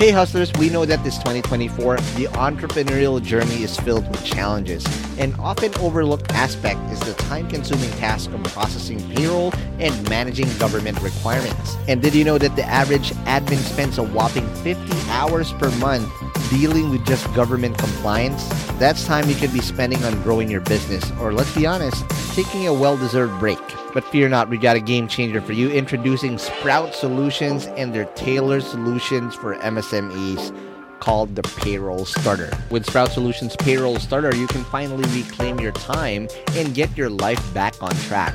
Hey hustlers, we know that this 2024, the entrepreneurial journey is filled with challenges. An often overlooked aspect is the time-consuming task of processing payroll and managing government requirements. And did you know that the average admin spends a whopping 50 hours per month dealing with just government compliance? That's time you could be spending on growing your business, or let's be honest, taking a well-deserved break. But fear not, we got a game changer for you. Introducing Sprout Solutions and their tailored solutions for MSMEs called the Payroll Starter. With Sprout Solutions Payroll Starter, you can finally reclaim your time and get your life back on track.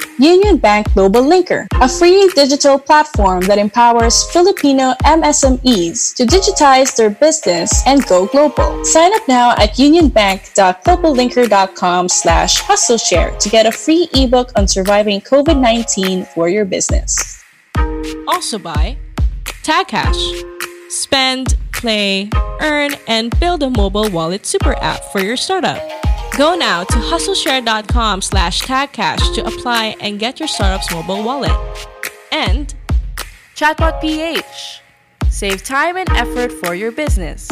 Union Bank Global Linker, a free digital platform that empowers Filipino MSMEs to digitize their business and go global. Sign up now at unionbank.globallinker.com slash hustleshare to get a free ebook on surviving COVID-19 for your business. Also by TagCash. Spend, play, earn, and build a mobile wallet super app for your startup. Go now to hustleshare.com slash tagcash to apply and get your startup's mobile wallet. And Chatbot PH. Save time and effort for your business.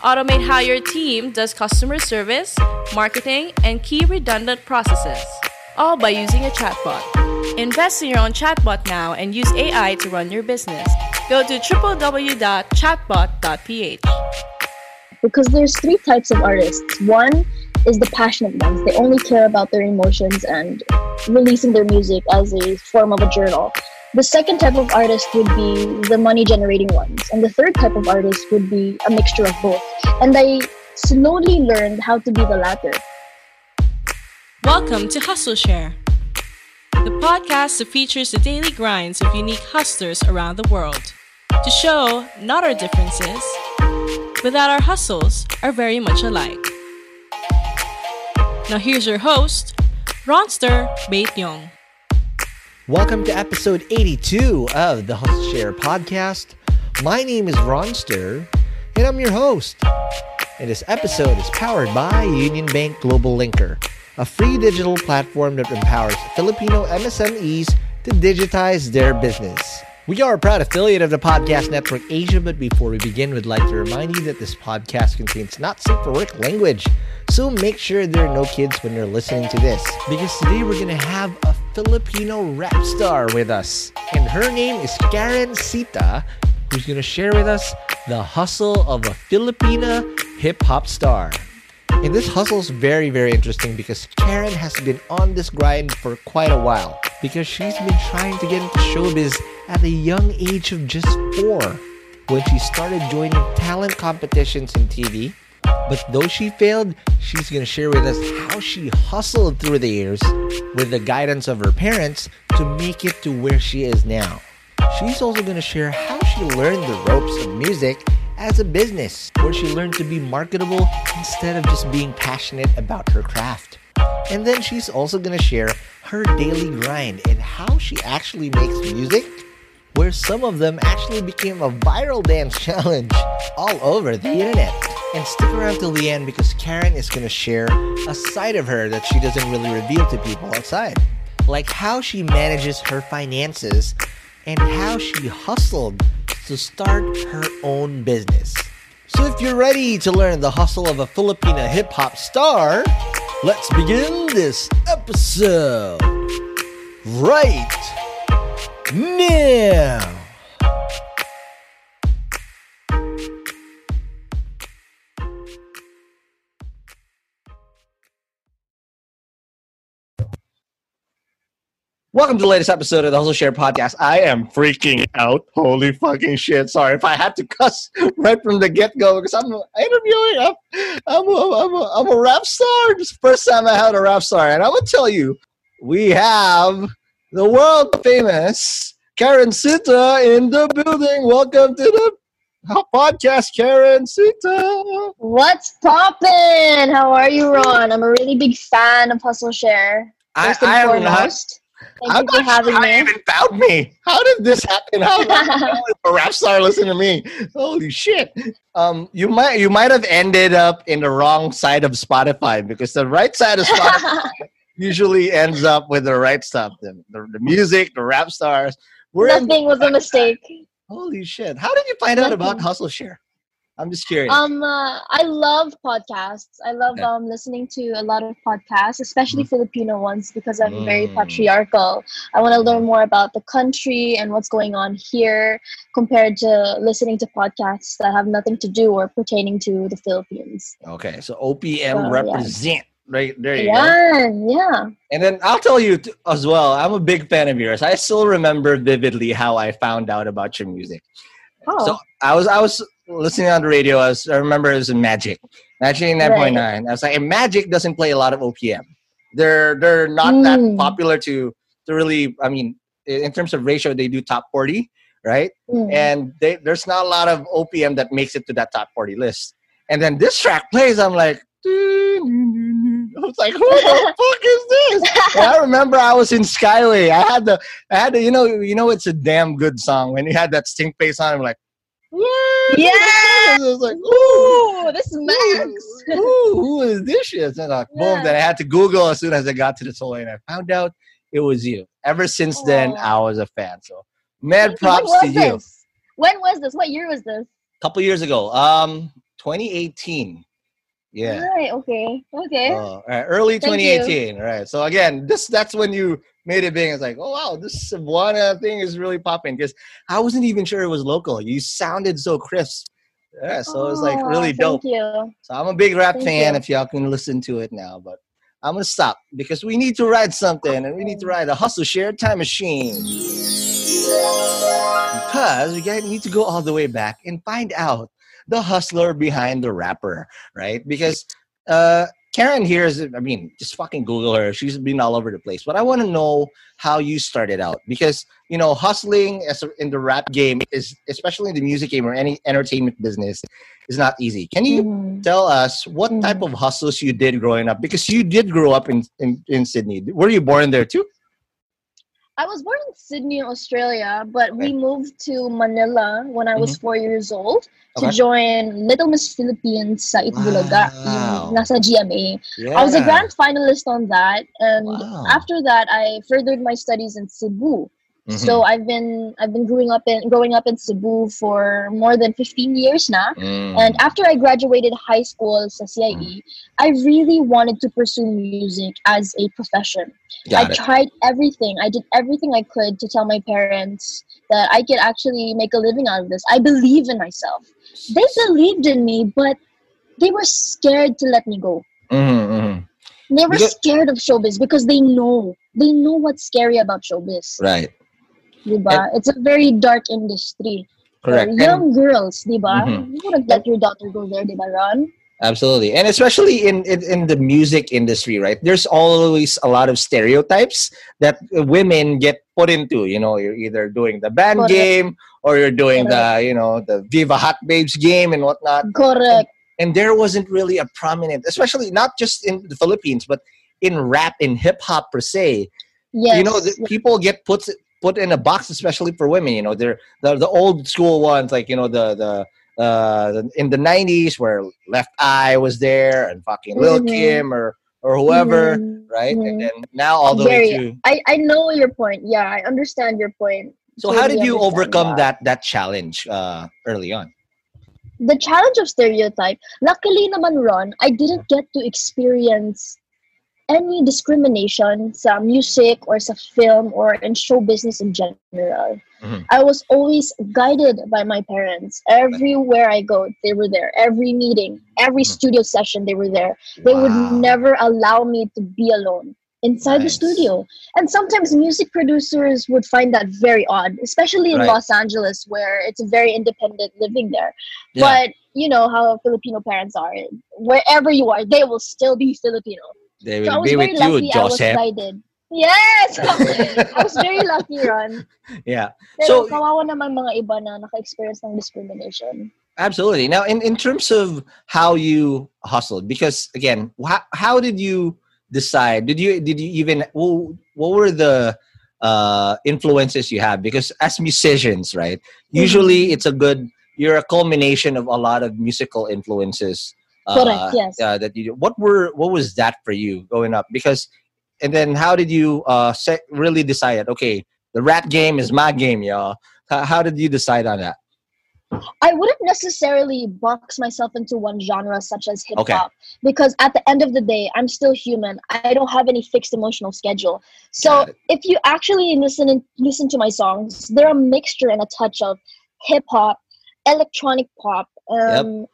Automate how your team does customer service, marketing, and key redundant processes. All by using a chatbot. Invest in your own chatbot now and use AI to run your business. Go to www.chatbot.ph. because there's three types of artists. One is the passionate ones. They only care about their emotions and releasing their music as a form of a journal. The second type of artist would be the money generating ones. And the third type of artist would be a mixture of both. And I slowly learned how to be the latter. welcome to Hustle Share, the podcast that features the daily grinds of unique hustlers around the world to show not our differences, but that our hustles are very much alike. Now here's your host, Ronster Bait Young. Welcome to episode 82 of the Hustle Share podcast. My name is Ronster, and I'm your host. And this episode is powered by Union Bank Global Linker, a free digital platform that empowers Filipino MSMEs to digitize their business. We are a proud affiliate of the Podcast Network Asia, but before we begin, we'd like to remind you that this podcast contains not safe for work language. So make sure there are no kids when you're listening to this, because today we're going to have a Filipino rap star with us. And her name is Karencitta, who's going to share with us the hustle of a Filipina hip hop star. And this hustle is very, very interesting because Karen has been on this grind for quite a while because she's been trying to get into showbiz at a young age of just four when she started joining talent competitions in TV. But though she failed, she's going to share with us how she hustled through the years with the guidance of her parents to make it to where she is now. She's also going to share how she learned the ropes of music as a business, where she learned to be marketable instead of just being passionate about her craft. And then she's also going to share her daily grind and how she actually makes music where some of them actually became a viral dance challenge all over the internet. And stick around till the end because Karen is to share a side of her that she doesn't really reveal to people outside. Like how she manages her finances and how she hustled to start her own business. So if you're ready to learn the hustle of a Filipina hip hop star, let's begin this episode right now. Welcome to the latest episode of the Hustle Share podcast. I am freaking out. Holy fucking shit. Sorry if I had to cuss right from the get go because I'm interviewing. I'm, I'm, a, I'm, a, I'm a rap star. The first time I had a rap star. And going to tell you, we have the world famous Karencitta in the building. Welcome to the podcast, Karen Sita. What's poppin'? How are you, Ron? I'm a really big fan of Hustle Share. I, First and I am not. foremost. Thank I'm you for having me. even found me. How did this happen? How did a rap star listen to me? Holy shit! Um, you might you might have ended up in the wrong side of Spotify because the right side of Spotify usually ends up with the right stuff. The, the, the music, the rap stars. We're Nothing was a mistake. holy shit! How did you find out about Hustle Share? I'm just curious. Um, uh, I love podcasts. I love Yeah. um listening to a lot of podcasts, especially Filipino ones, because I'm very Mm. patriarchal. I want to learn more about the country and what's going on here, compared to listening to podcasts that have nothing to do or pertaining to the Philippines. okay, so OPM Oh, yeah. Represent. Right there you go. Yeah, yeah. And then I'll tell you t- as well, I'm a big fan of yours. I still remember vividly how I found out about your music. Oh, So I was I was listening on the radio. I, was, I remember it was in Magic, Magic 9.9. I was like, and Magic doesn't play a lot of OPM. They're they're not that Mm. popular to to really. I mean, in in terms of ratio, they do top 40, right? mm. And they, there's not a lot of OPM that makes it to that top 40 list. And then this track plays. I'm like. I was like, who the fuck is this? And I remember I was in Skyway. I had the, I had the, you know, you know, it's a damn good song when you had that stink face on. I'm like, what? Yeah! I was like, ooh, Ooh, this is Max. ooh, who is this shit? And like, boom. Then I had to Google as soon as I got to the solo, and I found out it was you. Ever since then, I was a fan. So, mad props was to you. When was this? What year was this? A couple years ago, um, 2018. Yeah. Right. Okay. Okay. Oh, all right, early Thank you. 2018. Right. So again, this that's when you made it big. It's like, oh wow, this Cebuana thing is really popping because I wasn't even sure it was local. You sounded so crisp. Yeah, so it's like Oh, really dope. Thank you. So I'm a big rap Thank fan. you. If y'all can listen to it now, but I'm gonna stop because we need to ride something, and we need to ride a hustle share time machine. Because we need to go all the way back and find out the hustler behind the rapper, right? Because uh, Karen here is, I mean, just fucking Google her. She's been all over the place. But I want to know how you started out because you know hustling as a, in the rap game is, especially in the music game or any entertainment business, is not easy. Can you Mhm. tell us what Mm. type of hustles you did growing up because you did grow up in, in, in Sydney. Were you born there too? I was born in Sydney, Australia, but Okay. we moved to Manila when I was four years old to Mm-hmm. Okay. join Little Miss Philippines sa Eat Bulaga, Wow. yung nasa GMA. Yeah. I was a grand finalist on that, and Wow. after that, I furthered my studies in Cebu. Mhm. So I've been I've been growing up in growing up in Cebu for more than 15 years now. Mm. And after I graduated high school sa CIE, I really wanted to pursue music as a profession. I Got it. tried everything. I did everything I could to tell my parents that I could actually make a living out of this. I believe in myself. They believed in me, but they were scared to let me go. Mhm, mhm. They were scared of showbiz because they know. They know what's scary about showbiz. Right. Diba? It's a very dark industry. For Correct. And- young girls, diba? Mhm. You wouldn't let your daughter go there, diba, Ron? Absolutely. And especially in, in, in the music industry, right? There's always a lot of stereotypes that women get put into. You know, you're either doing the band Correct. game or you're doing the, you know, the Viva Hot Babes game and whatnot. Correct. And there wasn't really a prominent, especially not just in the Philippines, but in rap, in hip hop per se. Yes. You know, the, people get put put in a box, especially for women. You know, they're the the old school ones, like you know the the. Uh, in the '90s, where Left Eye was there, and fucking Lil Mhm. Kim, or or whoever, Mhm. right? Mhm. And then now all the Very- way to. I, I know your point. Yeah, I understand your point. So how did you overcome that that challenge uh, early on? The challenge of stereotype. Luckily naman, Ron, I didn't get to experience any discrimination sa music or sa film or in show business in general. Mhm. I was always guided by my parents. Everywhere I go, they were there. Every meeting, every Mhm. studio session, they were there. They Wow. would never allow me to be alone inside the studio. And sometimes music producers would find that very odd, especially in Right. Los Angeles, where it's a very independent living there. Yeah. But you know how Filipino parents are. Wherever you are, they will still be Filipino. They So will was be with you, lucky was Joseph. Yes! I was very lucky, Ron. Yeah. Pero So- kawawa naman mga iba na naka-experience ng discrimination. Absolutely. Now, in, in terms of how you hustled, because again, how, how did you decide? Did you did you even wh- what were the uh, influences you have? Because as musicians, right, usually it's a good. You're a culmination of a lot of musical influences. Uh, Correct, yes. uh, that you. What were what was that for you going up? Because, and then how did you uh set, really decide? Okay, the rap game is my game, y'all. How, how did you decide on that? I wouldn't necessarily box myself into one genre such as hip Okay. hop because at the end of the day, I'm still human. I don't have any fixed emotional schedule. So if you actually listen and listen to my songs, they're a mixture and a touch of hip hop, electronic pop, um,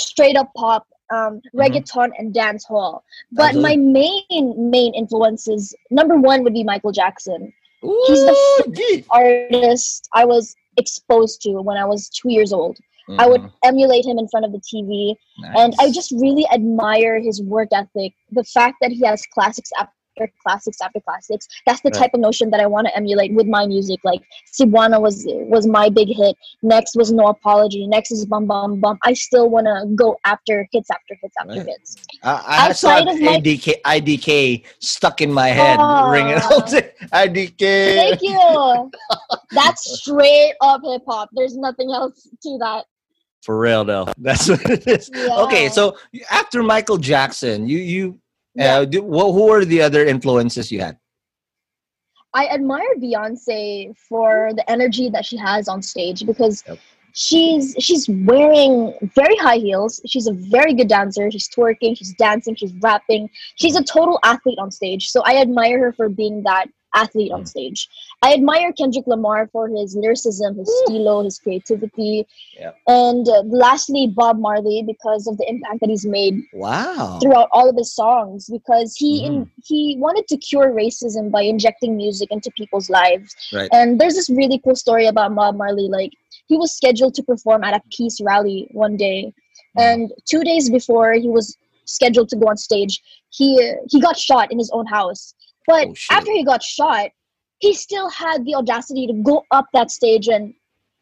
straight up pop, um, Mm-hmm. reggaeton, and dance hall. But my main main influences, number one would be Michael Jackson He's the Ooh, artist I was exposed to when I was two years old. I would Mhm. emulate him in front of the TV, and I just really admire his work ethic. The fact that he has classics after classics after classics. That's the Right. type of notion that I want to emulate with my music. Like Cebuana was was my big hit. Next was No Apology. Next is Bum Bum Bum. I still want to go after hits after hits after Right. hits. I, I outside saw my- IDK, IDK stuck in my head, Ah. ringing all day. IDK. Thank you. That's straight up hip hop. There's nothing else to that. For real though, that's what it is. Okay, so after Michael Jackson, you you Yeah. uh, do, wh- who are the other influences you had? I admire Beyonce for the energy that she has on stage because Yep. she's she's wearing very high heels. She's a very good dancer. She's twerking, she's dancing, she's rapping. She's a total athlete on stage. So I admire her for being that athlete on stage. I admire Kendrick Lamar for his lyricism, his stilo, his creativity. Yep. And uh, lastly, Bob Marley because of the impact that he's made Wow. throughout all of his songs because he in, Mhm. he wanted to cure racism by injecting music into people's lives. Right. And there's this really cool story about Bob Marley. Like he was scheduled to perform at a peace rally one day, Mhm. and two days before he was scheduled to go on stage, he he got shot in his own house. But Oh, after he got shot, he still had the audacity to go up that stage and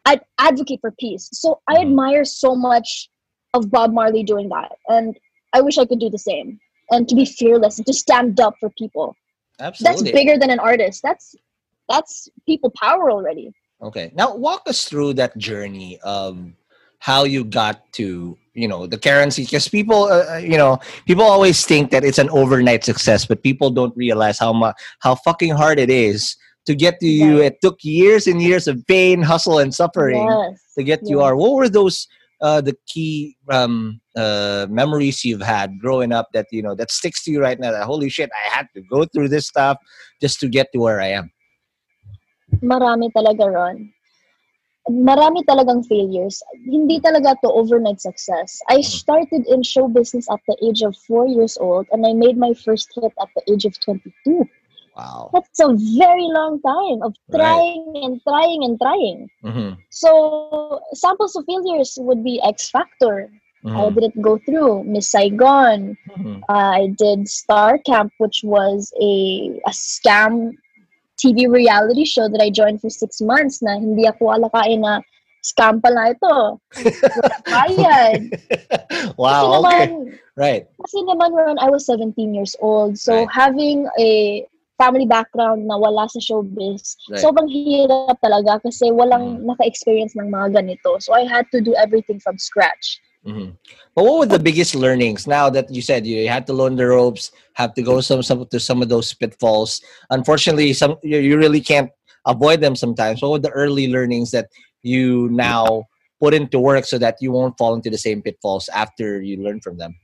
ad- advocate for peace. So I Mhm. admire so much of Bob Marley doing that, and I wish I could do the same. And to be fearless and to stand up for people. Absolutely. That's bigger than an artist. That's that's people power already. Okay. Now walk us through that journey of how you got to, you know, the currency because people uh, uh, you know, people always think that it's an overnight success, but people don't realize how much how fucking hard it is to get to you. It took years and years of pain, hustle and suffering Yes. to get you yes. are. What were those uh, the key um, uh, memories you've had growing up that you know that sticks to you right now? That holy shit, I had to go through this stuff just to get to where I am. Marami talaga ron. Marami talagang failures. Hindi talaga to overnight success. I started in show business at the age of four years old and I made my first hit at the age of 22. Wow. That's a very long time of Right. trying and trying and trying. hmm So samples of failures would be X Factor. I hmm didn't go through Miss Saigon. hmm I did Star Camp, which was a a scam TV reality show that I joined for six months. Na hindi ako alakain na scam pala ito. Bayad. wow. Kasi Okay. naman, Right. kasi naman when I was 17 years old, so Right. having a family background na wala sa showbiz. Right. Sobrang hirap talaga kasi walang Mm. naka-experience ng mga ganito. So I had to do everything from scratch. Mhm. But what were the biggest learnings now that you said you had to learn the ropes, have to go some, some to some of those pitfalls? Unfortunately, some you, you really can't avoid them sometimes. What were the early learnings that you now put into work so that you won't fall into the same pitfalls after you learn from them?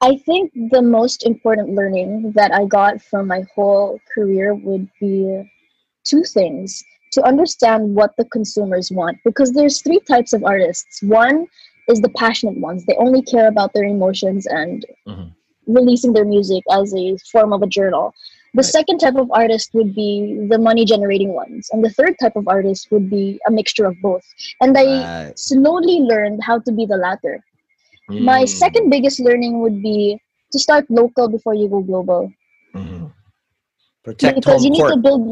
I think the most important learning that I got from my whole career would be two things to understand what the consumers want because there's three types of artists. One is the passionate ones. They only care about their emotions and Mhm. releasing their music as a form of a journal. The Right. second type of artist would be the money generating ones. And the third type of artist would be a mixture of both. And I Right. slowly learned how to be the latter. My Mm. second biggest learning would be to start local before you go global. Mhm. Protect because you need court. to build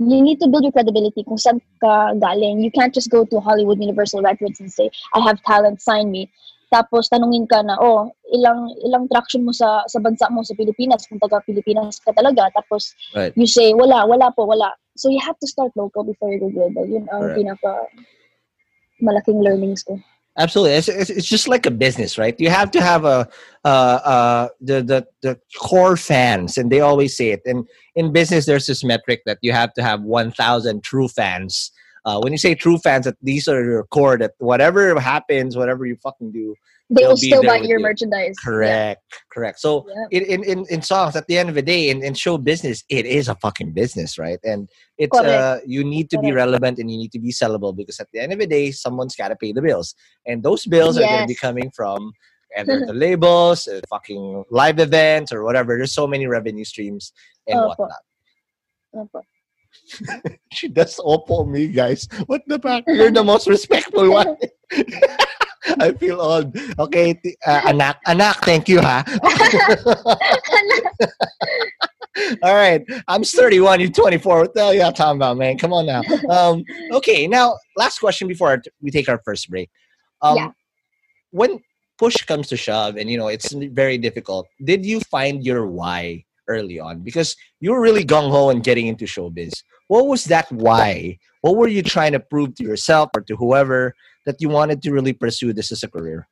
you need to build your credibility kung saan ka galing. You can't just go to Hollywood Universal Records and say, I have talent, sign me. Tapos tanungin ka na, oh, ilang ilang traction mo sa sa bansa mo sa Pilipinas, kung taga Pilipinas ka talaga. Tapos Right. you say, wala, wala po, wala. So you have to start local before you go global. Yun ang Correct. pinaka malaking learnings ko. Absolutely, it's, it's, it's just like a business, right? You have to have a uh, uh, the the the core fans, and they always say it. And in business, there's this metric that you have to have one thousand true fans. Uh, when you say true fans, that these are your core. That whatever happens, whatever you fucking do, They They'll still buy your you. merchandise. Yeah. correct, correct. So Yeah. in, in in songs, at the end of the day, in, in show business, it is a fucking business, right? And it's uh, you need to be relevant and you need to be sellable because at the end of the day, someone's got to pay the bills, and those bills are going to be coming from either the labels, uh, fucking live events, or whatever. There's so many revenue streams and Opo. whatnot. Opo. She does oppo me, guys. What the fuck? You're the most respectful one. I feel old. Okay, t- uh, anak, anak, thank you, ha. All right, I'm 31. You're 24. What the hell you talking about, man? Come on now. Um, okay, now last question before we take our first break. Um, Yeah. When push comes to shove, and you know it's very difficult, did you find your why early on? Because you were really gung ho and getting into showbiz. What was that why? What were you trying to prove to yourself or to whoever that you wanted to really pursue this as a career?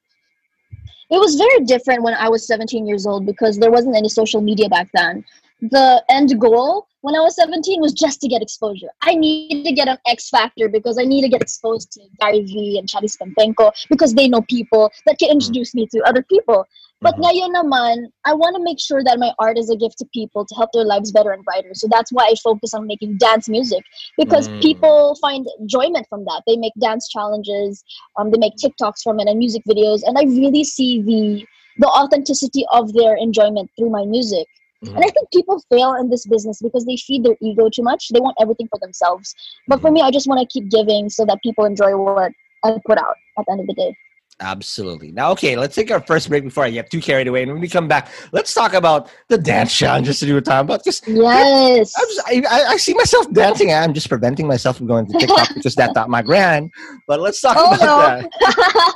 It was very different when I was 17 years old because there wasn't any social media back then. The end goal when I was 17 was just to get exposure. I needed to get an X Factor because I need to get exposed to Gary Vee and Charice Pempengco because they know people that can introduce me to other people. But Mhm. ngayon naman, I want to make sure that my art is a gift to people to help their lives better and brighter. So that's why I focus on making dance music because Mm. people find enjoyment from that. They make dance challenges, um, they make TikToks from it and music videos, and I really see the the authenticity of their enjoyment through my music. Mhm. And I think people fail in this business because they feed their ego too much. They want everything for themselves. But for me, I just want to keep giving so that people enjoy what I put out at the end of the day. Absolutely. Now, okay, let's take our first break before I get too carried away. And when we come back, let's talk about the dance challenges that you were talking about. Because Yes. I'm just, I, I, I see myself dancing. I'm just preventing myself from going to TikTok because that taught my grand. But let's talk Oh, about no. that.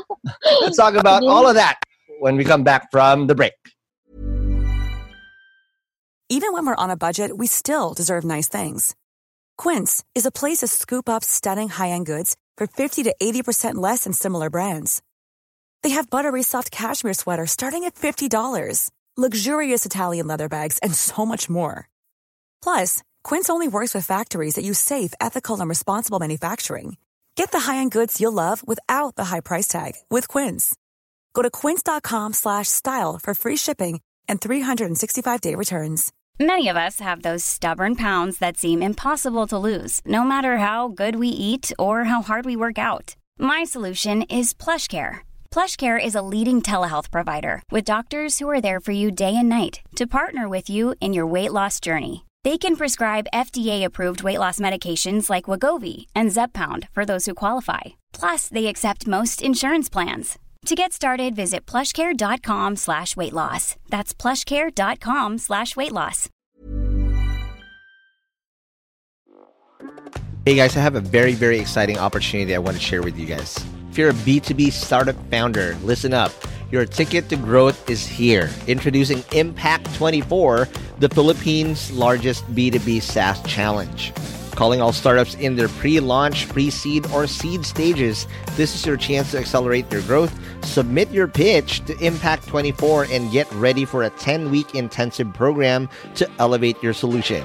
Let's talk about all of that when we come back from the break. Even when we're on a budget, we still deserve nice things. Quince is a place to scoop up stunning high-end goods for 50 to 80% less than similar brands. They have buttery soft cashmere sweaters starting at $50, luxurious Italian leather bags, and so much more. Plus, Quince only works with factories that use safe, ethical, and responsible manufacturing. Get the high-end goods you'll love without the high price tag with Quince. Go to quince.com slash style for free shipping and 365-day returns. Many of us have those stubborn pounds that seem impossible to lose, no matter how good we eat or how hard we work out. My solution is PlushCare. PlushCare is a leading telehealth provider with doctors who are there for you day and night to partner with you in your weight loss journey. They can prescribe FDA-approved weight loss medications like Wegovy and Zepbound for those who qualify. Plus, they accept most insurance plans. To get started, visit plushcare.com slash weight loss. That's plushcare.com slash weight loss. Hey guys, I have a very, very exciting opportunity I want to share with you guys. If you're a B2B startup founder, listen up. Your ticket to growth is here. Introducing Impact 24, the Philippines' largest B2B SaaS challenge. Calling all startups in their pre launch, pre seed, or seed stages, this is your chance to accelerate your growth. Submit your pitch to Impact 24 and get ready for a 10 week intensive program to elevate your solution.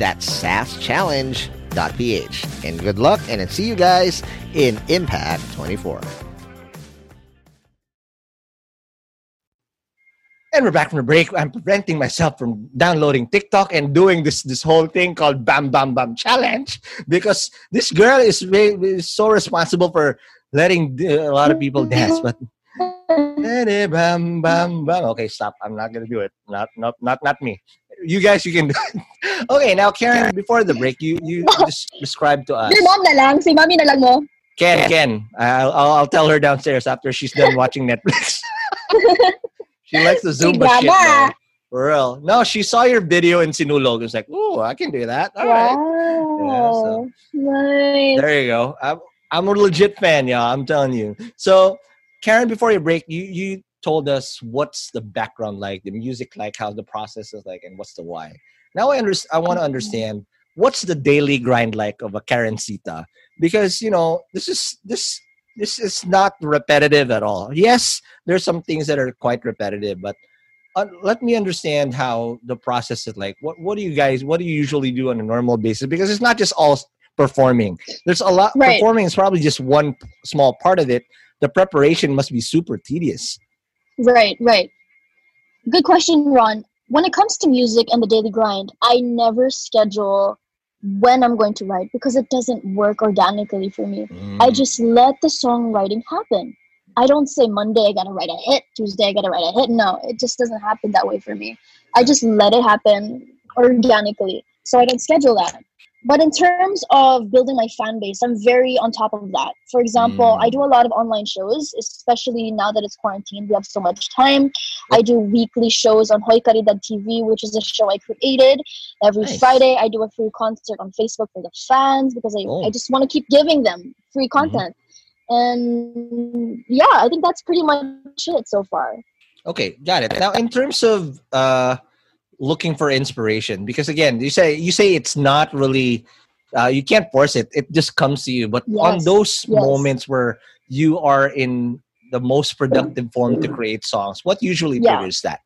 That's saaschallenge.ph. And good luck, and see you guys in Impact 24. And we're back from the break. I'm preventing myself from downloading TikTok and doing this this whole thing called Bam Bam Bam Challenge because this girl is, is so responsible for letting uh, a lot of people dance. But bam bam bam. Okay, stop. I'm not gonna do it. Not not not not me. You guys, you can do it. Okay, now Karen. Before the break, you you just described to us. Your mom na lang, si mami na lang mo. Ken, Ken. I'll, I'll I'll tell her downstairs after she's done watching Netflix. she likes the Zumba shit. Drama. though. For real. No, she saw your video in Sinulog. It's like, oh, I can do that. All right. wow. so- Nice. There you go. I'm, I'm a legit fan, y'all. I'm telling you. So, Karen, before you break, you you told us what's the background like, the music like, how the process is like, and what's the why. Now I under, I want to understand what's the daily grind like of a Karencitta because you know this is this this is not repetitive at all. Yes, there's some things that are quite repetitive, but uh, let me understand how the process is like. What what do you guys? What do you usually do on a normal basis? Because it's not just all performing. There's a lot. Right. Performing is probably just one small part of it. The preparation must be super tedious. Right, right. Good question, Ron. When it comes to music and the daily grind, I never schedule when I'm going to write because it doesn't work organically for me. Mm. I just let the songwriting happen. I don't say Monday I gotta write a hit, Tuesday I gotta write a hit. No, it just doesn't happen that way for me. I just let it happen organically. So I don't schedule that. But in terms of building my fan base, I'm very on top of that. For example, Mm. I do a lot of online shows, especially now that it's quarantine. We have so much time. I do weekly shows on Caridad TV, which is a show I created. Every Nice. Friday, I do a free concert on Facebook for the fans because I, Oh. I just want to keep giving them free content. And yeah, I think that's pretty much it so far. Okay, got it. Now, in terms of uh, looking for inspiration, because again, you say you say it's not really uh, you can't force it; it just comes to you. But on those yes. moments where you are in the most productive form to create songs, what usually Yeah. triggers that?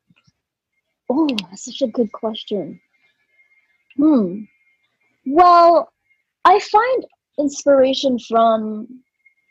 Oh, that's such a good question. Hmm. Well, I find inspiration from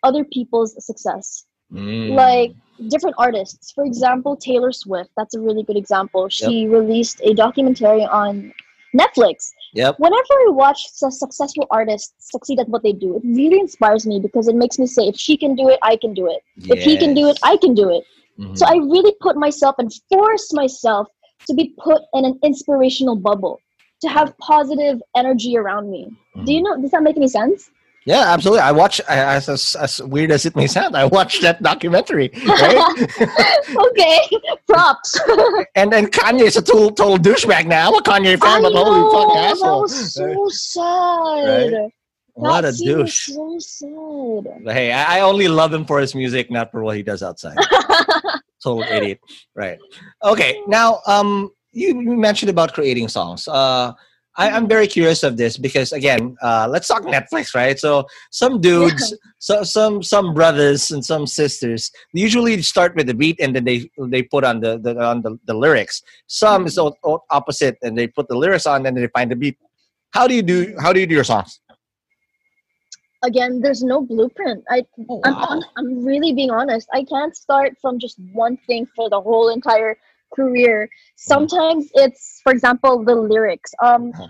other people's success, Mm. like different artists. For example, Taylor Swift. That's a really good example. She released a documentary on Netflix. Yep. Whenever I watch su- successful artists succeed at what they do, it really inspires me because it makes me say, if she can do it, I can do it. If he can do it, I can do it. Mhm. So I really put myself and force myself to be put in an inspirational bubble, to have positive energy around me. Do you know? Does that make any sense? Yeah, absolutely. I watch as, as as weird as it may sound. I watched that documentary, right? okay, props. and then Kanye is a total, total douchebag now. I'm a Kanye fan, but holy that asshole! was so sad. Right? What That a douche. So sad. But hey, I, I only love him for his music, not for what he does outside. Total idiot. Right. Okay. Now, um, you you mentioned about creating songs. Uh, I, I'm very curious of this because again, uh, let's talk Netflix, right? So some dudes, so some some brothers and some sisters usually start with the beat and then they they put on the, the on the, the lyrics. Some is o- o- opposite and they put the lyrics on and then they find the beat. How do you do? How do you do your songs? Again, there's no blueprint. I I'm, wow. hon- I'm really being honest. I can't start from just one thing for the whole entire career. Sometimes it's, for example, the lyrics. Um, Uh-huh.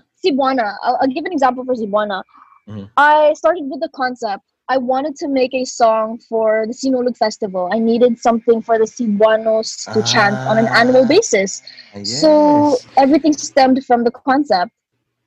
I'll, I'll give an example for Cebuana. Mhm. I started with the concept. I wanted to make a song for the Sinulog Festival. I needed something for the Cebuanos to chant on an annual Ah, basis. So everything stemmed from the concept.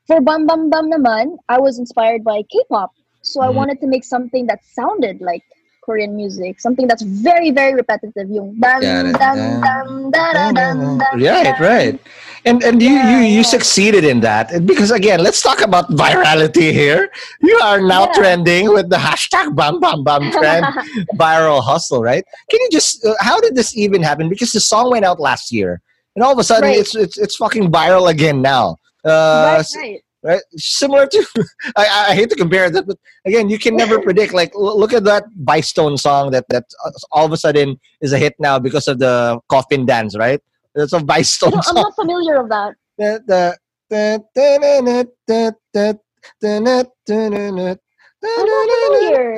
For Bam Bam Bam naman, I was inspired by K-pop. So I Mhm. wanted to make something that sounded like Korean music, something that's very very repetitive. Yung dam dam Dam, dam da da dam dam. Right, right. And and you Yeah, you you yeah. succeeded in that because again, let's talk about virality here. You are now Yeah. trending with the hashtag bam bam bam trend viral hustle, right? Can you just uh, how did this even happen? Because the song went out last year, and all of a sudden Right. it's it's it's fucking viral again now. Uh, right, right. Right? Similar to, I, I hate to compare that, but again, you can never predict. Like, l- look at that Vicetone song that that uh, all of a sudden is a hit now because of the coffin dance, right? That's a Vicetone don't, I'm not familiar with that. The-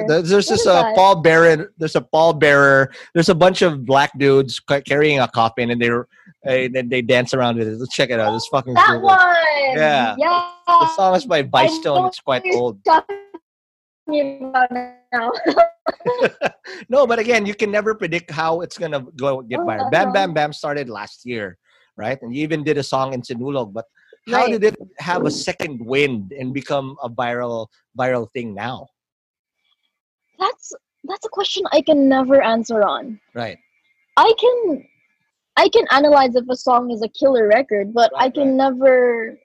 the-. There's just a that? pall bearer. There's a pall bearer. There's a bunch of black dudes carrying a coffin, and they're uh, then they dance around with it. Let's check it out. It's fucking That cool. one. Yeah. Yeah. The song is by Vicetone. It's quite old. talking about now. no, but again, you can never predict how it's gonna go get Oh, viral. Bam. Bam Bam started last year, right? And you even did a song in Sinulog. But how Right. did it have a second wind and become a viral viral thing now? that's that's a question I can never answer on. Right. I can I can analyze if a song is a killer record, but I Right, can never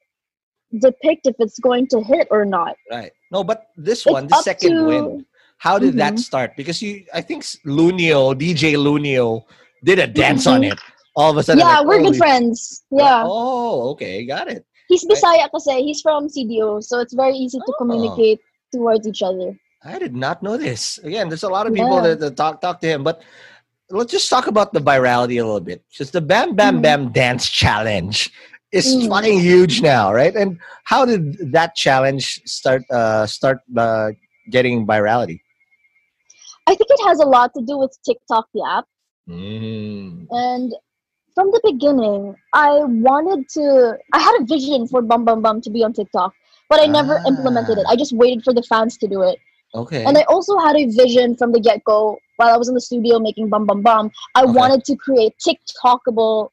depict if it's going to hit or not. Right. No, but this It's one, the second to- wind, how did that Mhm. start? Because you, I think Loonyo, DJ Loonyo, did a dance on Mhm. it. All of a sudden, Yeah, like, we're good friends. Yeah. Oh, okay, got it. He's Bisaya kasi. He's from CDO, so it's very easy to Oh. communicate towards each other. I did not know this. Again, there's a lot of people Yeah. that, that talk talk to him, but let's just talk about the virality a little bit. Just the Bam Bam Mhm. Bam dance challenge is Mm. fucking huge now, right? And how did that challenge start uh, start uh, getting virality? I think it has a lot to do with TikTok, the app. Mm. And from the beginning, I wanted to. I had a vision for Bum Bum Bum to be on TikTok, but I never implemented it. Ah. I just waited for the fans to do it. Okay. And I also had a vision from the get go while I was in the studio making Bum Bum Bum. I Okay. wanted to create TikTokable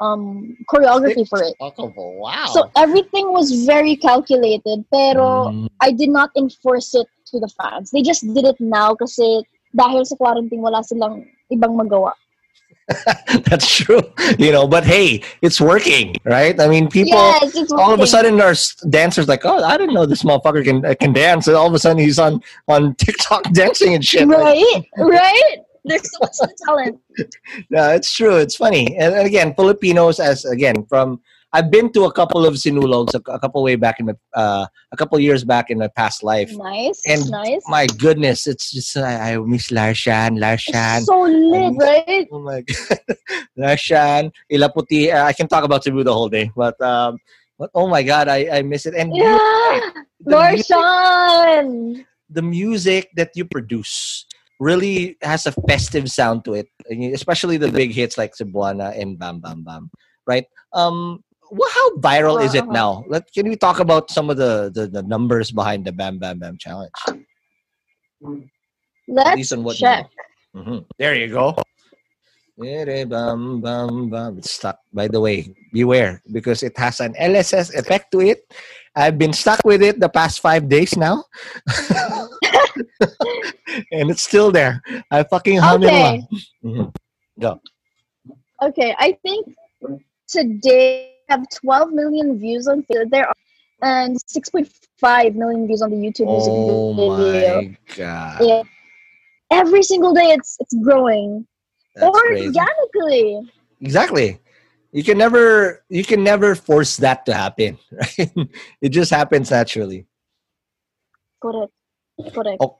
um, choreography for it. TikTokable, Wow. So everything was very calculated, pero Mm. I did not enforce it to the fans. They just did it now kasi dahil sa quarantine wala silang ibang magawa. That's true. You know, but hey, it's working, right? I mean, people yes, all of a sudden our dancers like, oh, I didn't know this motherfucker can uh, can dance, and all of a sudden he's on on TikTok dancing and shit. Right? right? There's so much talent. yeah, it's true. It's funny, and, and again, Filipinos as again from. I've been to a couple of sinulogs a, a couple way back in my uh, a couple years back in my past life. Nice, And nice. My goodness, it's just I, I miss Larsian, Larsian. It's so lit, miss- right? Oh my god. Larsian, Ilaputi. Uh, I can talk about Cebu the whole day, but um but oh my god, I, I miss it. And you- Yeah, the, music, the music that you produce really has a festive sound to it, especially the big hits like Cebuana and Bam Bam Bam, right? Um, well, how viral is it now? Let, can we talk about some of the, the, the numbers behind the Bam Bam Bam challenge? Let's least on what you check. Mhm. There you go. Ere bam bam bam. It's stuck. By the way, beware because it has an LSS effect to it. I've been stuck with it the past five days now, and it's still there. I fucking hum it Okay. along. Mhm. Okay, I think today I have 12 million views on. There are and 6.5 million views on the YouTube music Oh video. my god, Yeah. Every single day it's it's growing that's crazy. organically. Exactly. You can never you can never force that to happen. Right? It just happens naturally. Correct. Correct. Oh,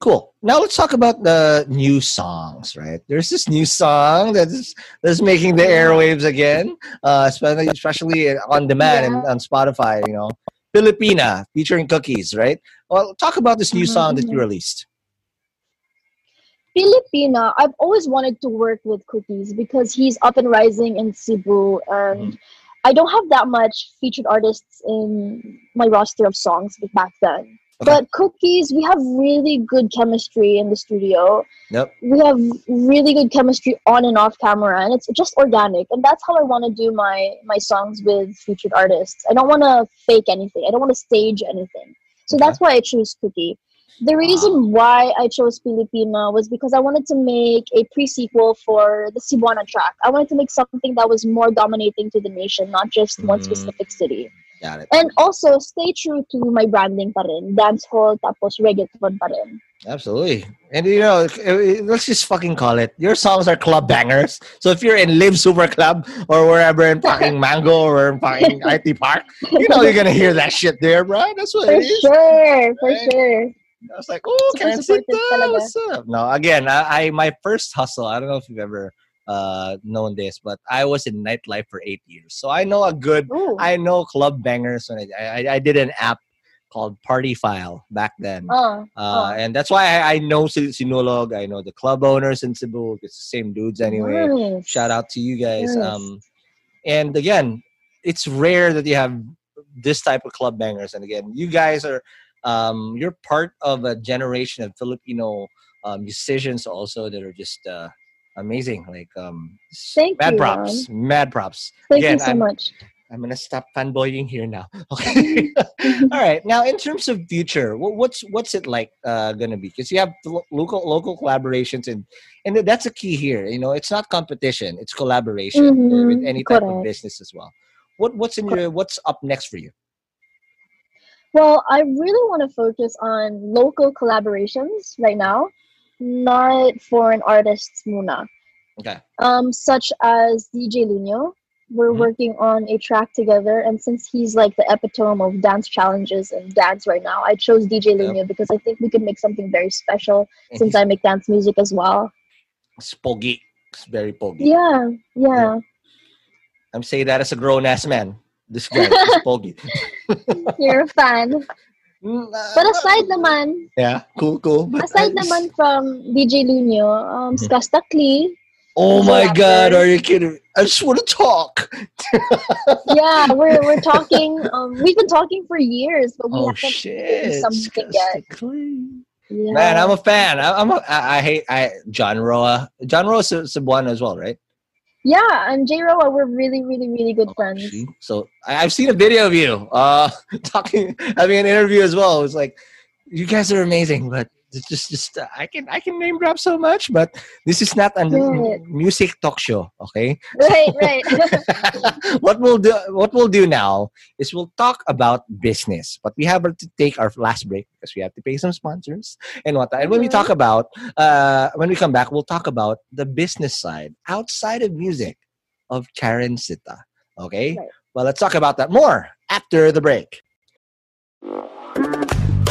Cool. Now let's talk about the new songs, right? There's this new song that is that's making the airwaves again, uh, especially especially on demand and on Spotify. You know, Filipina featuring Cookies, right? Well, talk about this new Mhm, song that you mhm. released. Filipina, I've always wanted to work with Cookies because he's up and rising in Cebu and Mm-hmm. I don't have that much featured artists in my roster of songs back then. Okay. But cookies, we have really good chemistry in the studio. Yep. We have really good chemistry on and off camera, and it's just organic. And that's how I want to do my my songs with featured artists. I don't want to fake anything. I don't want to stage anything. So Okay. that's why I choose Cookie. The reason why I chose Filipina was because I wanted to make a pre-sequel for the Cebuana track. I wanted to make something that was more dominating to the nation, not just one Mm. specific city. Got it. And also stay true to my branding pa rin. Dancehall tapos reggaeton pa rin. Absolutely. And you know, let's just fucking call it. Your songs are club bangers. So if you're in Live Super Club or wherever in fucking Mango or in fucking IT Park, you know you're gonna hear that shit there, bro. That's what For it is. sure, for Right? sure. I was like, oh, Super can't sit talaga. What's up? No, again, I, I my first hustle. I don't know if you've ever uh known this, but I was in nightlife for eight years, so I know a good. Ooh. I know club bangers. When I I, I did an app called Party File back then. Uh, Uh, and that's why I, I know Sin- Sinulog. I know the club owners in Cebu. It's the same dudes anyway. nice. Shout out to you guys. Yes. Um, and again, it's rare that you have this type of club bangers. And again, you guys are um, you're part of a generation of Filipino uh, musicians also that are just uh, amazing. Like um, Thank mad you, props, mad props. Thank Again, you so I'm- much. I'm gonna stop fanboying here now. Okay. All right. Now, in terms of future, what's what's it like uh, gonna be? Because you have local local collaborations, and and that's a key here. You know, it's not competition; it's collaboration uh, with any type of business as well. What what's in your what's up next for you? Well, I really want to focus on local collaborations right now, not foreign artists muna. Okay. Um, such as DJ Loonyo. We're Mhm. working on a track together, and since he's like the epitome of dance challenges and dance right now, I chose DJ Yep. Loonyo because I think we could make something very special And since I make dance music as well. he's pogi. It's very pogi. Yeah, yeah. I'm saying that as a grown ass man. This guy is pogi. You're a fan. Mm, uh, But aside naman, yeah, cool, cool. Aside I- naman from DJ Loonyo, um, Mhm. Skusta Clee, oh He's a my god, are you kidding? I just want to talk. yeah, we're we're talking. Um, we've been talking for years, but we oh haven't shit! done something yet. Yeah. Man, I'm a fan. I, I'm a, I, I hate I John Roa. John Roa is Cebuano as well, right? Yeah, and J Roa, we're really, really, really good friends. Oh, See? So I've seen a video of you uh talking, having an interview as well. It's like you guys are amazing, but just just uh, I can I can name drop so much, but this is not a music talk show, okay? Right, right. what we'll do what we'll do now is we'll talk about business but we have to take our last break because we have to pay some sponsors and whatnot and when we talk about uh when we come back we'll talk about the business side outside of music of Karencitta okay Right. well let's talk about that more after the break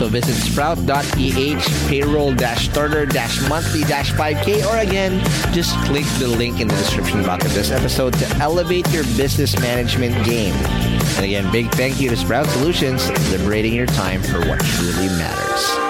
So visit sprout.ph payroll starter monthly 5k or again, just click the link in the description box of this episode to elevate your business management game. And again, big thank you to Sprout Solutions, liberating your time for what truly matters.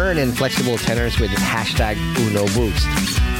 and flexible tenors with hashtag Uno Boost.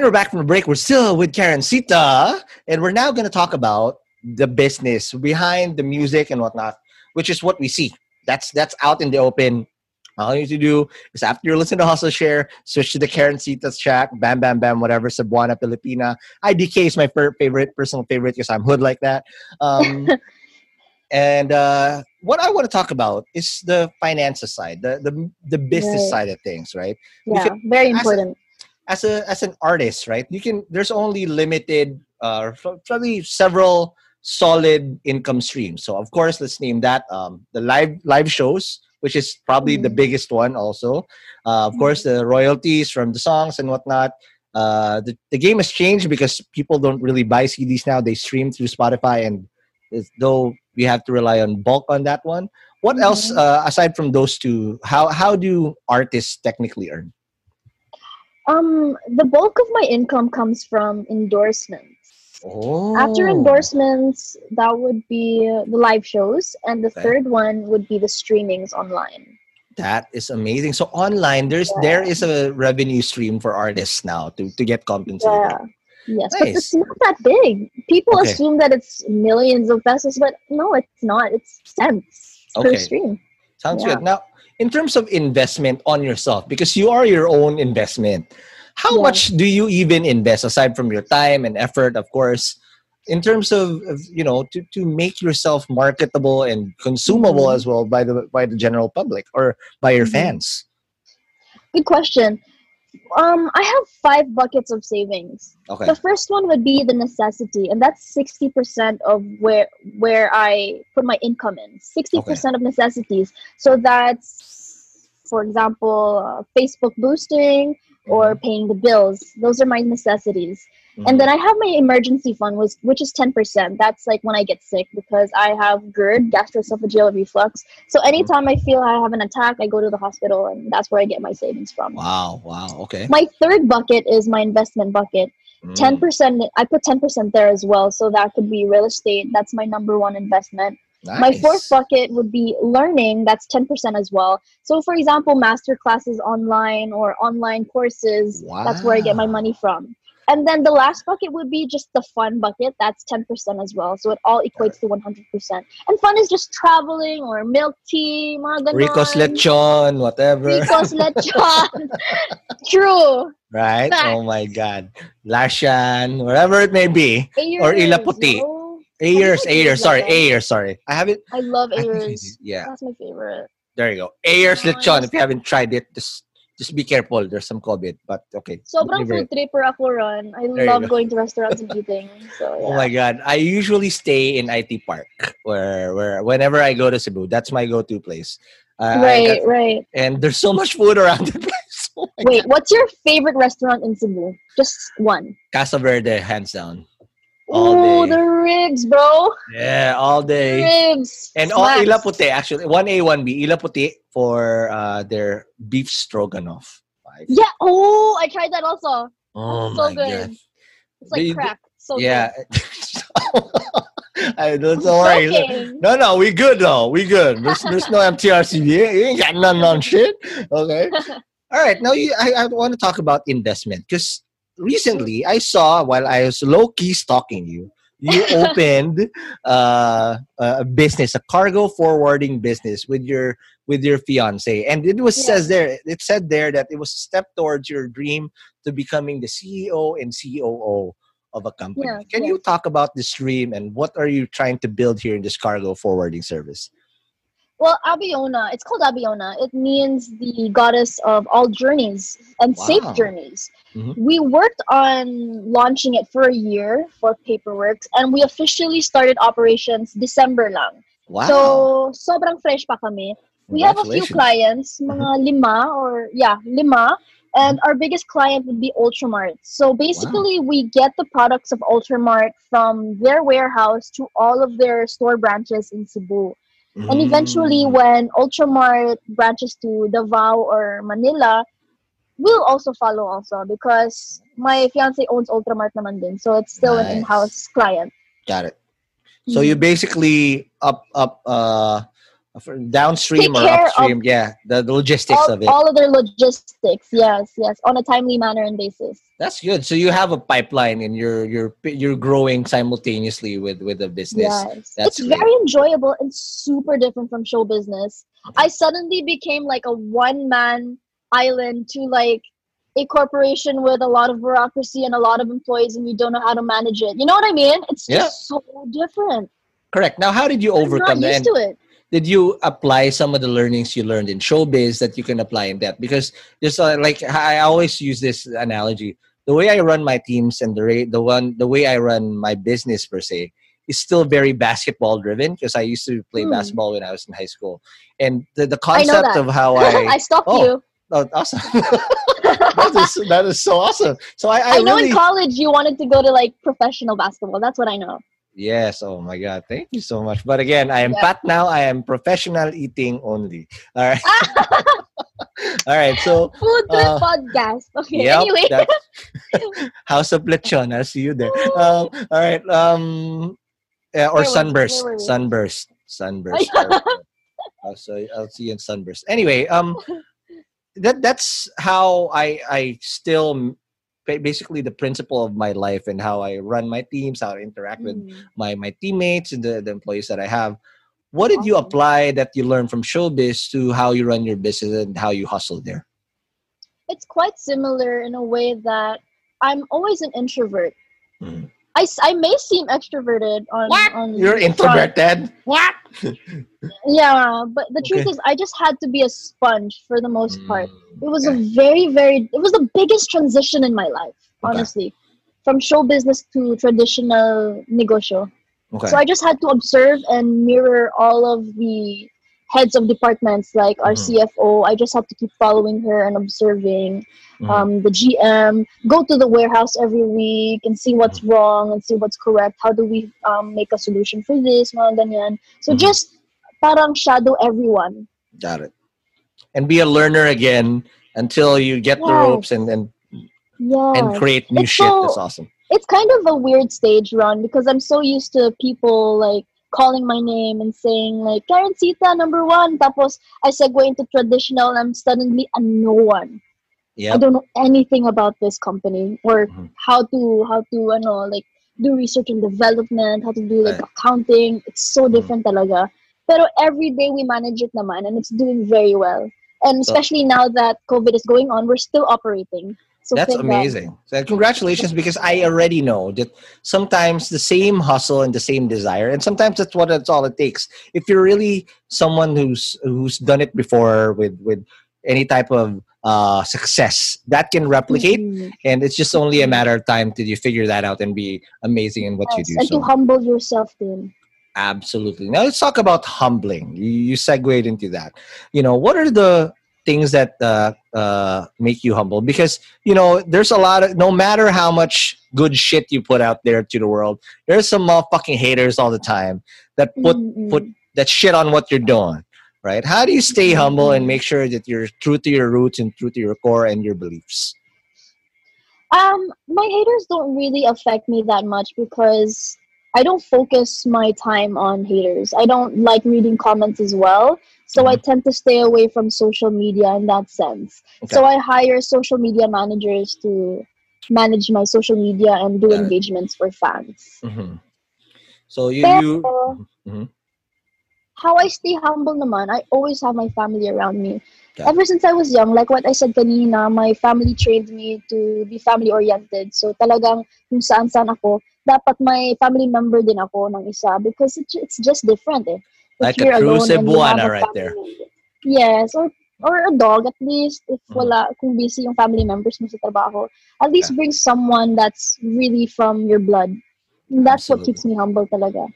And we're back from the break. We're still with Karencitta, and we're now going to talk about the business behind the music and whatnot, which is what we see. That's that's out in the open. All you need to do is after you listen to Hustle Share, switch to the Karencitta's track, Bam Bam Bam, whatever, Cebuana Filipina. IDK is my favorite, personal favorite, because I'm hood like that. Um, and uh, what I want to talk about is the finances side, the the, the business Right. side of things, right? Yeah, Because very important. as a as an artist, right? You can there's only limited uh probably several solid income streams. So of course, let's name that um the live live shows, which is probably the Mhm. biggest one also. Uh, of course, the royalties from the songs and whatnot. Uh, the, the game has changed because people don't really buy CDs now. They stream through Spotify, and though we have to rely on bulk on that one. What else Mhm. uh, aside from those two? How how do artists technically earn? Um, the bulk of my income comes from endorsements. Oh. After endorsements, that would be the live shows, and the Okay. third one would be the streamings online. That is amazing. So online, there's there is a revenue stream for artists now to, to get compensated. Yeah. Yes, but it's not that big. People Okay. assume that it's millions of pesos, but no, it's not. It's cents per stream. Sounds Yeah. good. Now, in terms of investment on yourself, because you are your own investment, how Yeah. much do you even invest aside from your time and effort, of course, in terms of, of you know to, to make yourself marketable and consumable Mhm. as well by the by the general public or by your Mhm. fans? Good question. Um, I have five buckets of savings. Okay. The first one would be the necessity, and that's sixty percent of where where I put my income in. Sixty percent of necessities. So that's for example, uh, Facebook boosting or paying the bills. Those are my necessities. And then I have my emergency fund, was which is ten percent. That's like when I get sick because I have GERD, gastroesophageal reflux. So anytime I feel I have an attack, I go to the hospital, and that's where I get my savings from. Wow, wow, okay. My third bucket is my investment bucket. Mm. Ten percent. I put ten percent there as well, so that could be real estate. That's my number one investment. Nice. My fourth bucket would be learning. That's 10% as well. So, for example, master classes online or online courses, wow. that's where I get my money from. And then the last bucket would be just the fun bucket. That's 10% as well. So it all equates to 100%. And fun is just traveling or milk tea, mga ganon. Rico's lechon, whatever. Rico's lechon. True. right? Facts. Oh my God. Larsian, wherever it may be. Or Ayers, ilaputi. yo. Ayers, Ayers, sorry. Ayers, sorry. I haven't. I love I I Ayers. Yeah, That's my favorite. there you go. Ayers oh, Nice. lechon. If you haven't tried it, just just be careful. There's some COVID, but okay. Sobrang food tripper ako ron. I There love go. going to restaurants and eating. So yeah. Oh my god! I usually stay in IT Park, where where whenever I go to Cebu, that's my go-to place. Uh, right, got- right. and there's so much food around the place. Oh Wait, what's your favorite restaurant in Cebu? Just one. Casa Verde, hands down. All Oh, day. the ribs, bro. Yeah, all day. Ribs. And all. Ila Puti, actually, 1A, 1B. Ila Puti for uh, their beef stroganoff. Five. Yeah. Oh, I tried that also. Oh so my good. god. It's like crack. So yeah. good. I don't, worry. Joking. No, no, we good though. We good. There's, there's no MTRCB. You ain't got none on shit. Okay. All right. Now you, I, I want to talk about investment because recently I saw while I was low key stalking you, you opened uh, a business, a cargo forwarding business with your with your fiance, and it was Yeah. says there. It said there that it was a step towards your dream to becoming the CEO and COO of a company. Yeah, Can you talk about this dream and what are you trying to build here in this cargo forwarding service? Well, Abiona, it's called Abiona. It means the goddess of all journeys and Wow. safe journeys. Mhm. We worked on launching it for a year for paperwork, and we officially started operations December lang. Wow. So, sobrang fresh pa kami. We have a few clients, mga lima or yeah, lima. And our biggest client would be Ultramart. So basically, we get the products of Ultramart from their warehouse to all of their store branches in Cebu. And eventually, Mm. when Ultramart branches to Davao or Manila, we'll also follow also because my fiance owns Ultramart naman din. So it's still Nice. an in-house client. Got it. So you basically up up uh downstream Take or care of upstream, yeah, the, the logistics all, of it. all of their logistics, yes, yes, on a timely manner and basis. That's good. So you have a pipeline and you're you're you're growing simultaneously with with the business. Yes. That's it's great. very enjoyable and super different from show business. I suddenly became like a one man island to like a corporation with a lot of bureaucracy and a lot of employees and you don't know how to manage it. You know what I mean? It's Yeah. just so different. Correct. Now, how did you I'm overcome not that? used to it. Did you apply some of the learnings you learned in showbiz that you can apply in that? Because there's uh, like I always use this analogy. The way I run my teams and the the one the way I run my business per se is still very basketball driven because I used to play Hmm. basketball when I was in high school, and the, the concept of how I I stalked Oh, you. oh, awesome that is that is so awesome. So I, I, I, know really in college you wanted to go to like professional basketball. That's what I know. Yes. Oh my God. Thank you so much. But again, I am Yeah. fat now. I am professional eating only. All right. All right. So, Food Uh, podcast. Okay. yep. Anyway. House of Lechon. I'll see you there. Um, all right. Um, yeah, or we? sunburst. Where were we? Sunburst. Sunburst. I'll, so I'll see you in sunburst. Anyway, um, that that's how I I still basically the principle of my life and how I run my teams, how I interact with Mm. my my teammates and the, the employees that I have. What did you apply that you learned from showbiz to how you run your business and how you hustle there? it's quite similar in a way that I'm always an introvert. Mhm. I, s- I may seem extroverted on, on You're introverted. What? Yeah, but the truth Okay. is, I just had to be a sponge for the most part. Mm, It was okay. a very, very, it was the biggest transition in my life, Okay. honestly, from show business to traditional negosyo. Okay. So I just had to observe and mirror all of the heads of departments like our Mhm. CFO. I just have to keep following her and observing Mhm. um, the GM. Go to the warehouse every week and see what's Mm-hmm. wrong and see what's correct. How do we um, make a solution for this? Mga ganyan. So Mhm. just parang shadow everyone. Got it. And be a learner again until you get the ropes and and, Yeah. and create new It's shit. so- That's awesome. it's kind of a weird stage run because I'm so used to people like calling my name and saying like Karencitta number one. Tapos I segue into traditional and I'm suddenly a no one. I don't know anything about this company or Mhm. how to how to ano like do research and development, how to do like Right. accounting. It's so Mhm. different talaga. Pero every day we manage it naman and it's doing very well. And especially now that COVID is going on, we're still operating. So That's amazing. So congratulations, because I already know that sometimes the same hustle and the same desire, and sometimes that's what it's all it takes. If you're really someone who's who's done it before with with any type of uh, success, that can replicate, Mhm. and it's just only a matter of time till you figure that out and be amazing in what Yes, you do. and So to humble yourself then. Absolutely. Now let's talk about humbling. You, you segued into that. You know, what are the things that uh, uh, make you humble? Because you know, there's a lot of. No matter how much good shit you put out there to the world, there's some motherfucking haters all the time that put Mm-mm. put that shit on what you're doing. Right? How do you stay humble and make sure that you're true to your roots and true to your core and your beliefs? Um, my haters don't really affect me that much because I don't focus my time on haters. I don't like reading comments as well. So I tend to stay away from social media in that sense. So I hire social media managers to manage my social media and do engagements for fans. hmm So you Pero, you. Mhm. how I stay humble naman, I always have my family around me. Ever since I was young, like what I said kanina, my family trained me to be family oriented. So talagang kung saan saan ako, dapat my family member din ako ng isa because it's, it's just different eh. Like a true alone and you Cebuana right family there. Yes, or or a dog at least if Mhm. wala kung busy yung family members mo sa trabaho. At least bring someone that's really from your blood. And that's what keeps me humble talaga.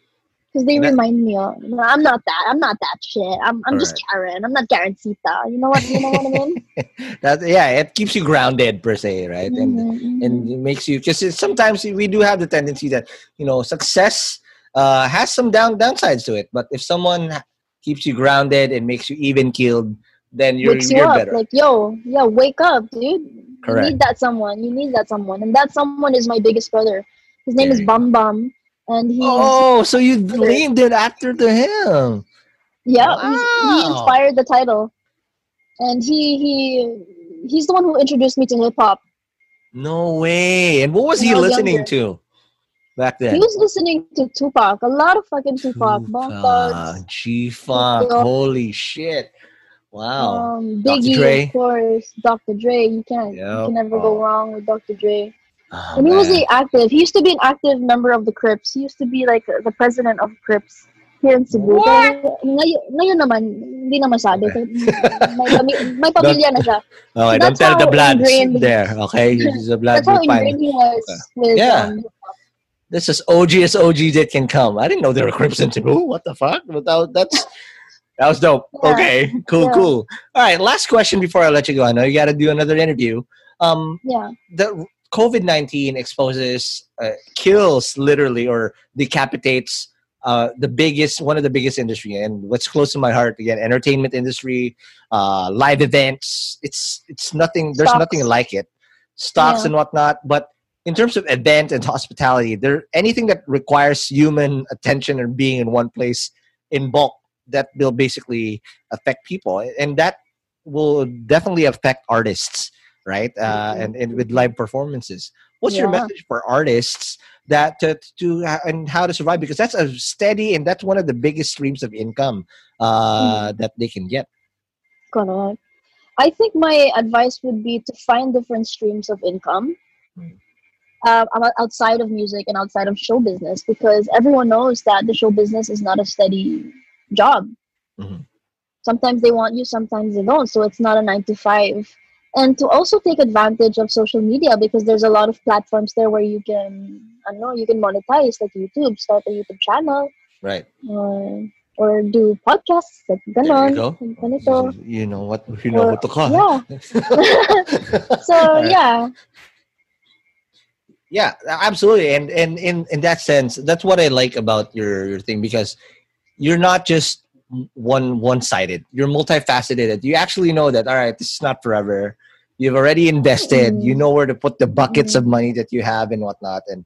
Because they that- remind me, of, "No, I'm not that. I'm not that shit. I'm, I'm just Karen. I'm not Karencitta. You know what? You know what I mean? that yeah it keeps you grounded per se right and Mhm, and it makes you because sometimes we do have the tendency that you know success uh, has some down downsides to it but if someone keeps you grounded and makes you even keeled then you're, wakes you you're up. better Like, yo, yeah, wake up, dude. Correct. You need that someone. You need that someone. And that someone is my biggest brother. His name is Bum Bum. And he oh so you named it after to him yeah, he's, he inspired the title. And he, he, he's the one who introduced me to hip hop. no way and what was he listening younger. to back then He was listening to Tupac, a lot of fucking Tupac. Tupac, Thugs, G-Funk, holy shit wow um, Dr. Biggie, Dre. of course, Dr. Dre. You can't, Yep. you can never Oh. go wrong with Dr. Dre. Oh, And he was man. active. He used to be an active member of the Crips. He used to be like the president of Crips here in Cebu. What? Pero Ngayon, ngayon naman, hindi na masyado. may, pami- may pamilya na siya. Okay, don't tell the bloods there. Okay, the blood That's how ingrained he was with Yeah. um, This is OG as OG that can come. I didn't know there were Crips in Cebu. What the fuck? But that, that's that was dope. Yeah. Okay, cool, Yeah. cool. All right, last question before I let you go. I know you got to do another interview. Um, yeah. the COVID nineteen exposes, uh, kills literally or decapitates uh, the biggest, one of the biggest industry, and what's close to my heart again, entertainment industry, uh, live events. It's it's nothing. There's Stocks. nothing like it. Stocks Yeah. and whatnot, but. In terms of event and hospitality, there anything that requires human attention and being in one place in bulk that will basically affect people, and that will definitely affect artists right? Uh, and, and with live performances. What's your message for artists that to, to and how to survive? Because that's a steady and that's one of the biggest streams of income uh, that they can get. I think my advice would be to find different streams of income Hmm. Uh, outside of music and outside of show business because everyone knows that the show business is not a steady job. Mhm. Sometimes they want you, sometimes they don't. So it's not a nine to five. And to also take advantage of social media because there's a lot of platforms there where you can, I don't know, you can monetize like YouTube, start a YouTube channel, Right. or or do podcasts like There you ganito. You know what? You know Or- what to call. Yeah. So Alright. yeah, Yeah, absolutely. And and in in that sense, that's what I like about your your thing because you're not just one one sided. You're multifaceted. You actually know that all right, this is not forever. You've already invested. You Mhm. know where to put the buckets of money that you have and whatnot, and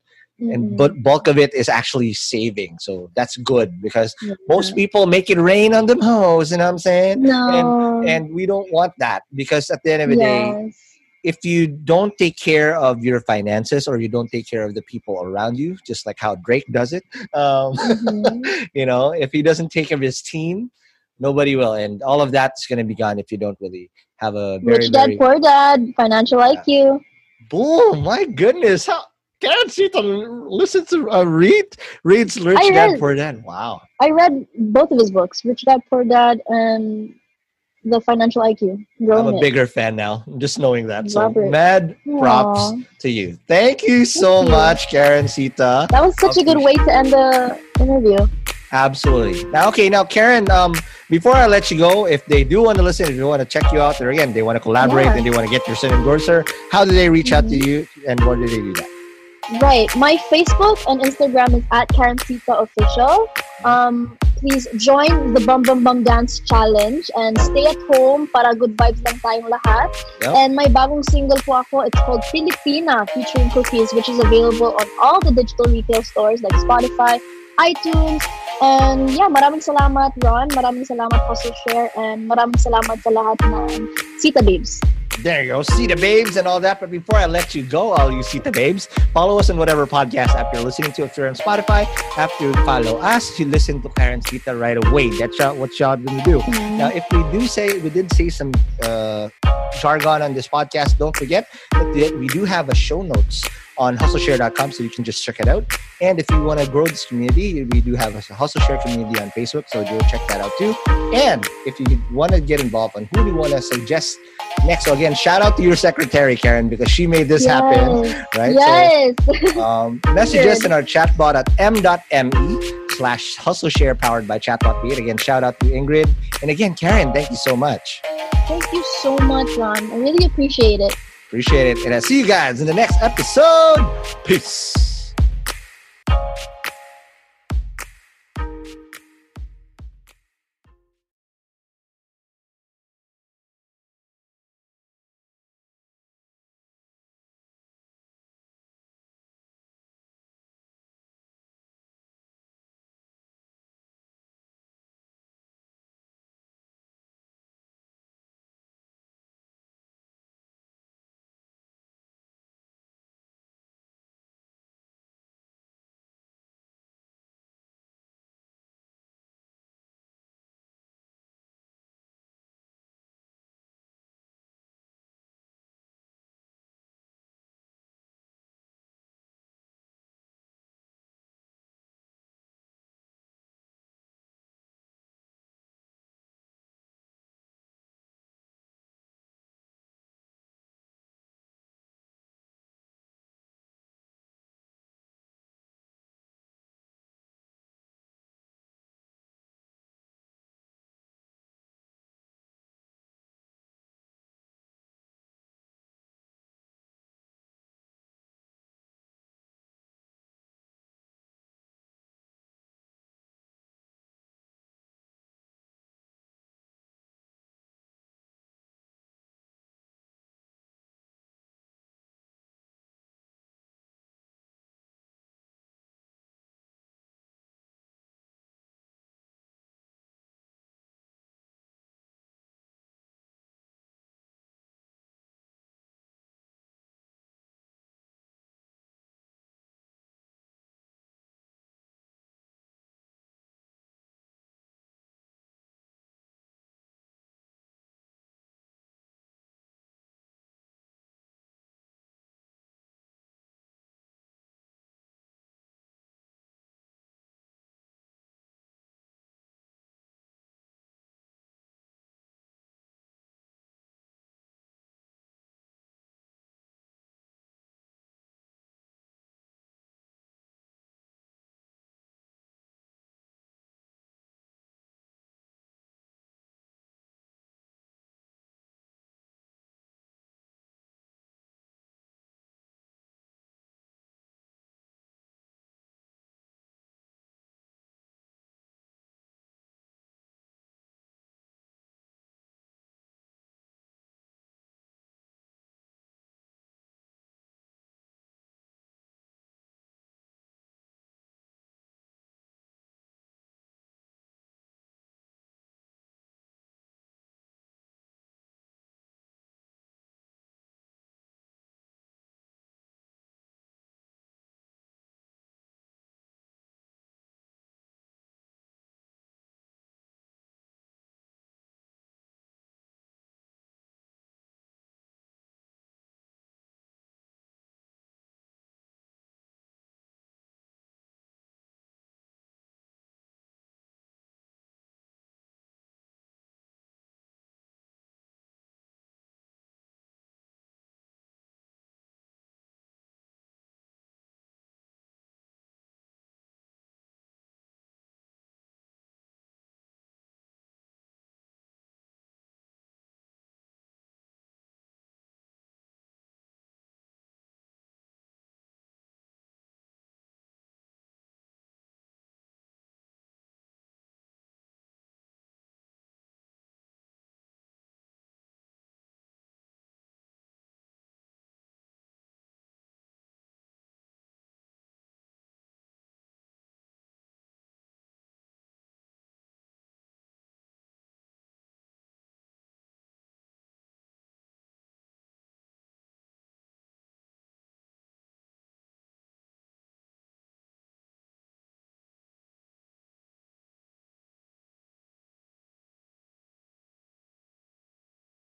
and Mhm. but bulk of it is actually saving. So that's good because most people make it rain on them hoes. You know what I'm saying? no, And we don't want that because at the end of the day, yes. If you don't take care of your finances or you don't take care of the people around you, just like how Drake does it, um, Mhm. you know, if he doesn't take care of his team, nobody will. And all of that's going to be gone if you don't really have a very, Rich dad, very poor dad, financial IQ. boom. My goodness, how Karencitta listens to uh, read reads Rich I Dad Poor Dad. Wow, I read both of his books, Rich Dad, Poor Dad, and The Financial IQ. I'm a it. bigger fan now. Just knowing that. So mad props Aw. to you. Thank you so you. much, Karencitta. That was such a good way to end the interview. Absolutely. Now, okay, now Karen, um, before I let you go, if they do want to listen, if they want to check you out, or again, they want to collaborate Yeah. and they want to get your sin endorser, how do they reach out to you and where do they do that? Right. My Facebook and Instagram is at Karencitta Official. Um, please join the Bum Bum Bum Dance Challenge and stay at home para good vibes lang tayong lahat. Yep. And my bagong single po ako, it's called Filipina featuring Cookies, which is available on all the digital retail stores like Spotify, iTunes, and yeah, maraming salamat Ron, maraming salamat Hustle Share, and maraming salamat sa lahat ng Sita Babes. There you go. See the babes and all that. But before I let you go, all you see the babes, follow us on whatever podcast app you're listening to. If you're on Spotify, after you follow us, you listen to Karencitta right away. That's what y'all gonna do. Now, if we do say we did say some uh, jargon on this podcast, don't forget that we do have a show notes on hustleshare.com so you can just check it out. And if you want to grow this community, we do have a Hustle Share community on Facebook, so go check that out too. And if you want to get involved on who do you want to suggest next, so again, shout out to your secretary, Karen, because she made this happen, right? Yes. So um, message us in our chat bot at m.me slash hustle share powered by chatbot Beat. Again, shout out to Ingrid. And again, Karen, thank you so much. Thank you so much, Ron. I really appreciate it. Appreciate it. And I'll see you guys in the next episode. Peace.